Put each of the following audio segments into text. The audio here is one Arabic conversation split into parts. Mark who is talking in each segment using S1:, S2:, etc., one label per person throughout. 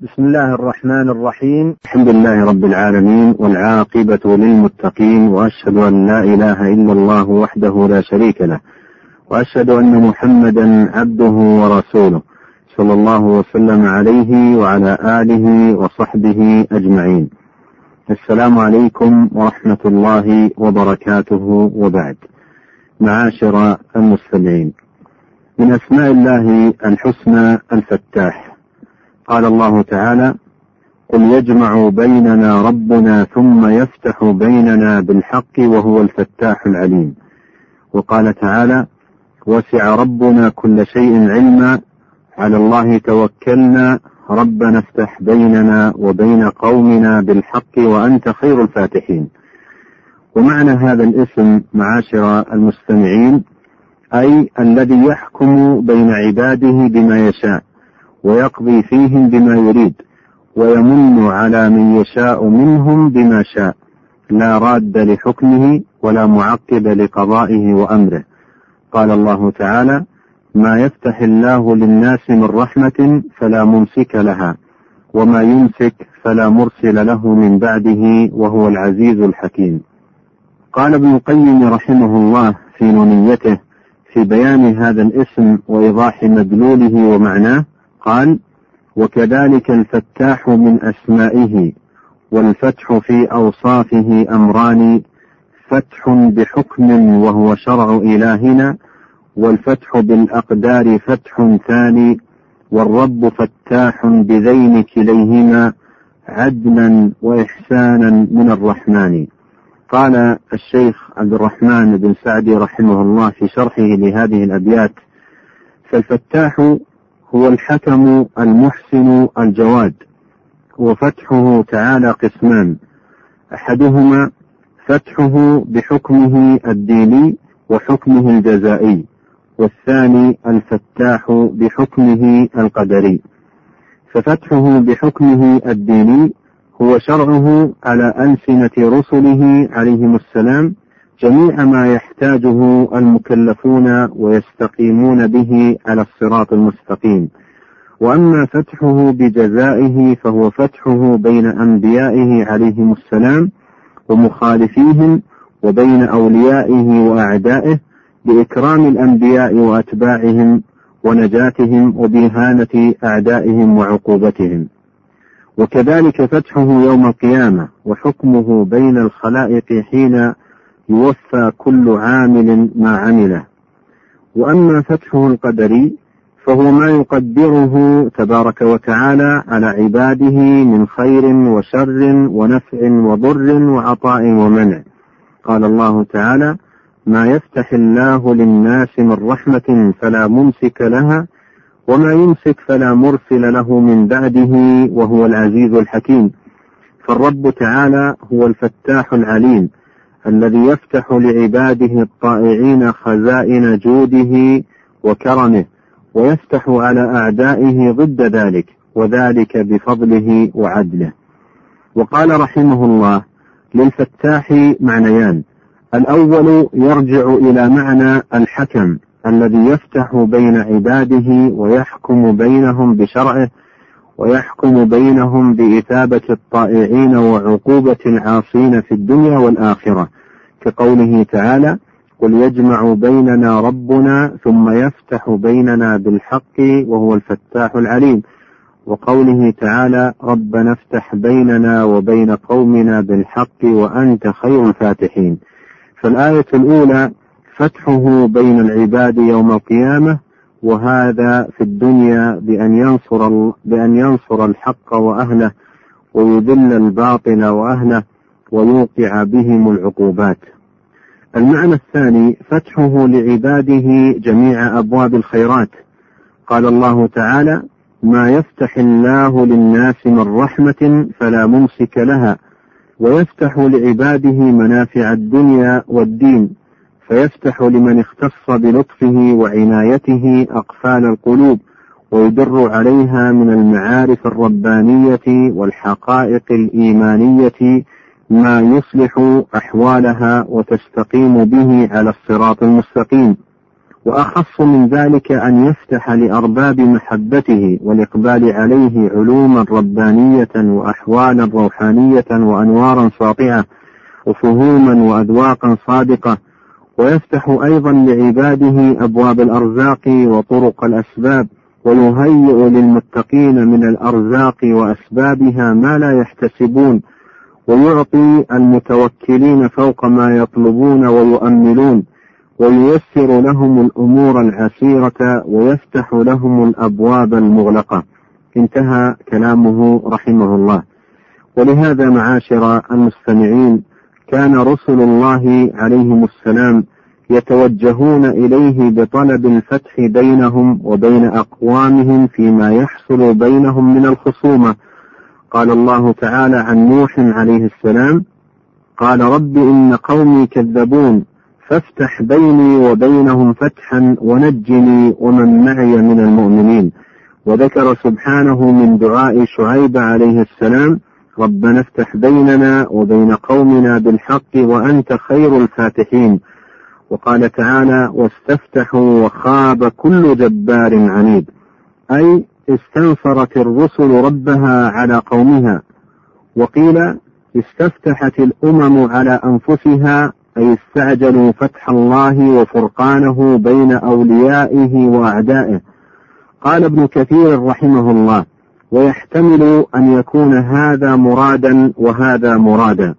S1: بسم الله الرحمن الرحيم
S2: الحمد لله رب العالمين والعاقبة للمتقين وأشهد أن لا إله إلا الله وحده لا شريك له وأشهد أن محمدا عبده ورسوله صلى الله وسلم عليه وعلى آله وصحبه أجمعين السلام عليكم ورحمة الله وبركاته وبعد معاشر المستمعين من أسماء الله الحسنى الفتاح قال الله تعالى قل يجمع بيننا ربنا ثم يفتح بيننا بالحق وهو الفتاح العليم. وقال تعالى وسع ربنا كل شيء علما على الله توكلنا ربنا افتح بيننا وبين قومنا بالحق وأنت خير الفاتحين. ومعنى هذا الاسم معاشر المستمعين أي الذي يحكم بين عباده بما يشاء. ويقضي فيهم بما يريد ويمن على من يشاء منهم بما شاء لا راد لحكمه ولا معقب لقضائه وأمره. قال الله تعالى ما يفتح الله للناس من رحمة فلا ممسك لها وما يمسك فلا مرسل له من بعده وهو العزيز الحكيم. قال ابن القيم رحمه الله في نونيته في بيان هذا الاسم وإيضاح مدلوله ومعناه قال وكذلك الفتاح من أسمائه والفتح في أوصافه أمران فتح بحكم وهو شرع إلهنا والفتح بالأقدار فتح ثاني والرب فتاح بذين كليهما عدلا واحسانا من الرحمن. قال الشيخ عبد الرحمن بن سعدي رحمه الله في شرحه لهذه الأبيات فالفتاح هو الحكم المحسن الجواد. وفتحه تعالى قسمان. أحدهما فتحه بحكمه الديني وحكمه الجزائي والثاني الفتاح بحكمه القدري. ففتحه بحكمه الديني هو شرعه على ألسنة رسله عليهم السلام جميع ما يحتاجه المكلفون ويستقيمون به على الصراط المستقيم. وأما فتحه بجزائه فهو فتحه بين أنبيائه عليهم السلام ومخالفيهم وبين أوليائه وأعدائه بإكرام الأنبياء وأتباعهم ونجاتهم وبهانة أعدائهم وعقوبتهم. وكذلك فتحه يوم القيامة وحكمه بين الخلائق حين يوفى كل عامل ما عمله. وأما فتحه القدري فهو ما يقدره تبارك وتعالى على عباده من خير وشر ونفع وضر وعطاء ومنع. قال الله تعالى ما يفتح الله للناس من رحمة فلا ممسك لها وما يمسك فلا مرسل له من بعده وهو العزيز الحكيم. فالرب تعالى هو الفتاح العليم. الذي يفتح لعباده الطائعين خزائن جوده وكرمه ويفتح على أعدائه ضد ذلك وذلك بفضله وعدله. وقال رحمه الله للفتاح معنيان الأول يرجع إلى معنى الحكم الذي يفتح بين عباده ويحكم بينهم بشرعه ويحكم بينهم بإثابة الطائعين وعقوبة العاصين في الدنيا والآخرة. كقوله تعالى قل يجمع بيننا ربنا ثم يفتح بيننا بالحق وهو الفتاح العليم وقوله تعالى ربنا افتح بيننا وبين قومنا بالحق وأنت خير الفاتحين فالآية الأولى فتحه بين العباد يوم القيامة وهذا في الدنيا بأن ينصر بأن ينصر الحق وأهله ويذل الباطل وأهله ويوقع بهم العقوبات. المعنى الثاني فتحه لعباده جميع أبواب الخيرات. قال الله تعالى: ما يفتح الله للناس من رحمة فلا ممسك لها ويفتح لعباده منافع الدنيا والدين فيفتح لمن اختص بلطفه وعنايته أقفال القلوب ويدر عليها من المعارف الربانية والحقائق الإيمانية ما يصلح أحوالها وتستقيم به على الصراط المستقيم. وأخص من ذلك أن يفتح لأرباب محبته والإقبال عليه علوما ربانية وأحوالا روحانية وأنوارا ساطعة وفهوما وأذواقا صادقة ويفتح أيضا لعباده أبواب الأرزاق وطرق الأسباب ويهيئ للمتقين من الأرزاق وأسبابها ما لا يحتسبون ويعطي المتوكلين فوق ما يطلبون ويؤملون وييسر لهم الأمور العسيرة ويفتح لهم الأبواب المغلقة. انتهى كلامه رحمه الله. ولهذا معاشر المستمعين كان رسل الله عليهم السلام يتوجهون إليه بطلب الفتح بينهم وبين أقوامهم فيما يحصل بينهم من الخصومة. قال الله تعالى عن نوح عليه السلام قال رب إن قومي كذبون فافتح بيني وبينهم فتحا ونجني ومن معي من المؤمنين. وذكر سبحانه من دعاء شعيب عليه السلام ربنا افتح بيننا وبين قومنا بالحق وأنت خير الفاتحين. وقال تعالى واستفتحوا وخاب كل جبار عنيد. أي استنصرت الرسل ربها على قومها. وقيل استفتحت الأمم على أنفسها أي استعجلوا فتح الله وفرقانه بين أوليائه وأعدائه. قال ابن كثير رحمه الله ويحتمل أن يكون هذا مرادا وهذا مرادا.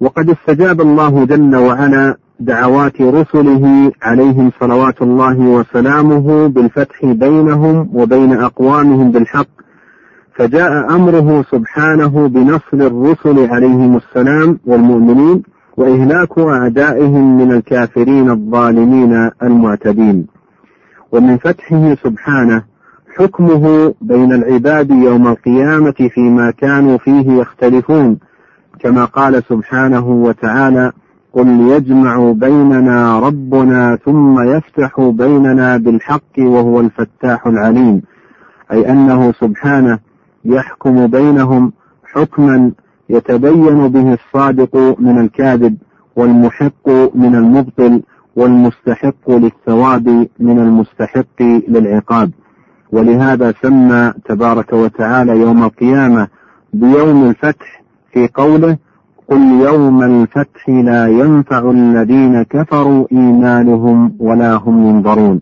S2: وقد استجاب الله جل وعلا دعوات رسله عليهم صلوات الله وسلامه بالفتح بينهم وبين أقوامهم بالحق فجاء أمره سبحانه بنصر الرسل عليهم السلام والمؤمنين وإهلاك أعدائهم من الكافرين الظالمين المعتدين. ومن فتحه سبحانه حكمه بين العباد يوم القيامة فيما كانوا فيه يختلفون كما قال سبحانه وتعالى قل يجمع بيننا ربنا ثم يفتح بيننا بالحق وهو الفتاح العليم أي أنه سبحانه يحكم بينهم حكما يتبين به الصادق من الكاذب والمحق من المبطل والمستحق للثواب من المستحق للعقاب. ولهذا سمى تبارك وتعالى يوم القيامة بيوم الفتح في قوله قل يوم الفتح لا ينفع الذين كفروا إيمانهم ولا هم ينظرون.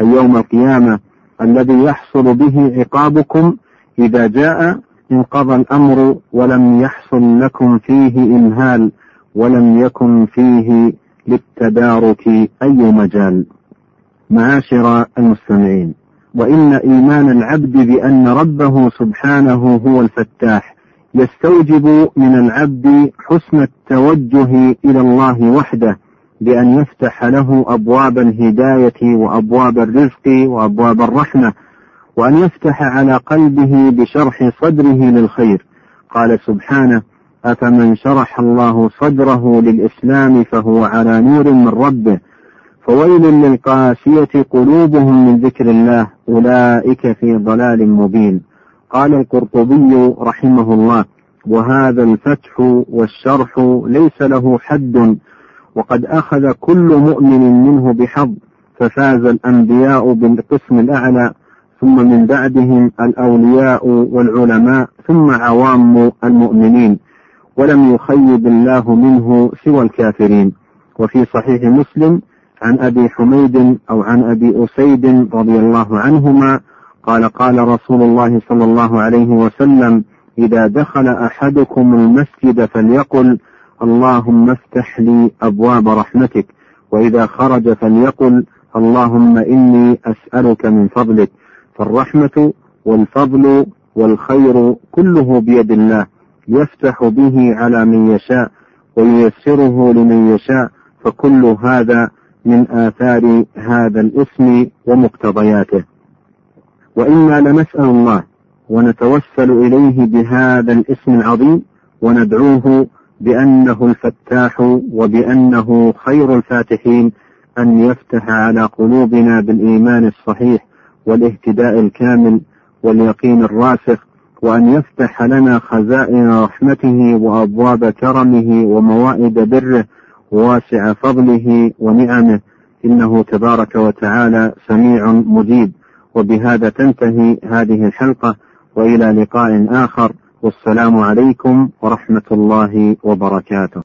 S2: أي يوم القيامة الذي يحصل به عقابكم إذا جاء انقضى الأمر ولم يحصل لكم فيه إمهال ولم يكن فيه للتدارك أي مجال. معاشر المستمعين. وإن إيمان العبد بأن ربه سبحانه هو الفتاح يستوجب من العبد حسن التوجه إلى الله وحده بأن يفتح له أبواب الهداية وأبواب الرزق وأبواب الرحمة وأن يفتح على قلبه بشرح صدره للخير. قال سبحانه أفمن شرح الله صدره للإسلام فهو على نور من ربه. فويل للقاسية قلوبهم من ذكر الله أولئك في ضلال مبين. قال القرطبي رحمه الله وهذا الفتح والشرح ليس له حد وقد أخذ كل مؤمن منه بحظ ففاز الأنبياء بالقسم الأعلى ثم من بعدهم الأولياء والعلماء ثم عوام المؤمنين ولم يخيب الله منه سوى الكافرين. وفي صحيح مسلم عن أبي حميد أو عن أبي أسيد رضي الله عنهما قال قال رسول الله صلى الله عليه وسلم إذا دخل أحدكم المسجد فليقل اللهم افتح لي أبواب رحمتك وإذا خرج فليقل اللهم إني أسألك من فضلك فالرحمة والفضل والخير كله بيد الله يفتح به على من يشاء وييسره لمن يشاء فكل هذا من آثار هذا الاسم ومقتضياته. وإنا لنسأل الله ونتوسل إليه بهذا الاسم العظيم وندعوه بأنه الفتاح وبأنه خير الفاتحين أن يفتح على قلوبنا بالإيمان الصحيح والاهتداء الكامل واليقين الراسخ وأن يفتح لنا خزائن رحمته وأبواب كرمه وموائد بره وواسع فضله ونعمه. إنه تبارك وتعالى سميع مجيب. وبهذا تنتهي هذه الحلقة وإلى لقاء آخر. والسلام عليكم ورحمة الله وبركاته.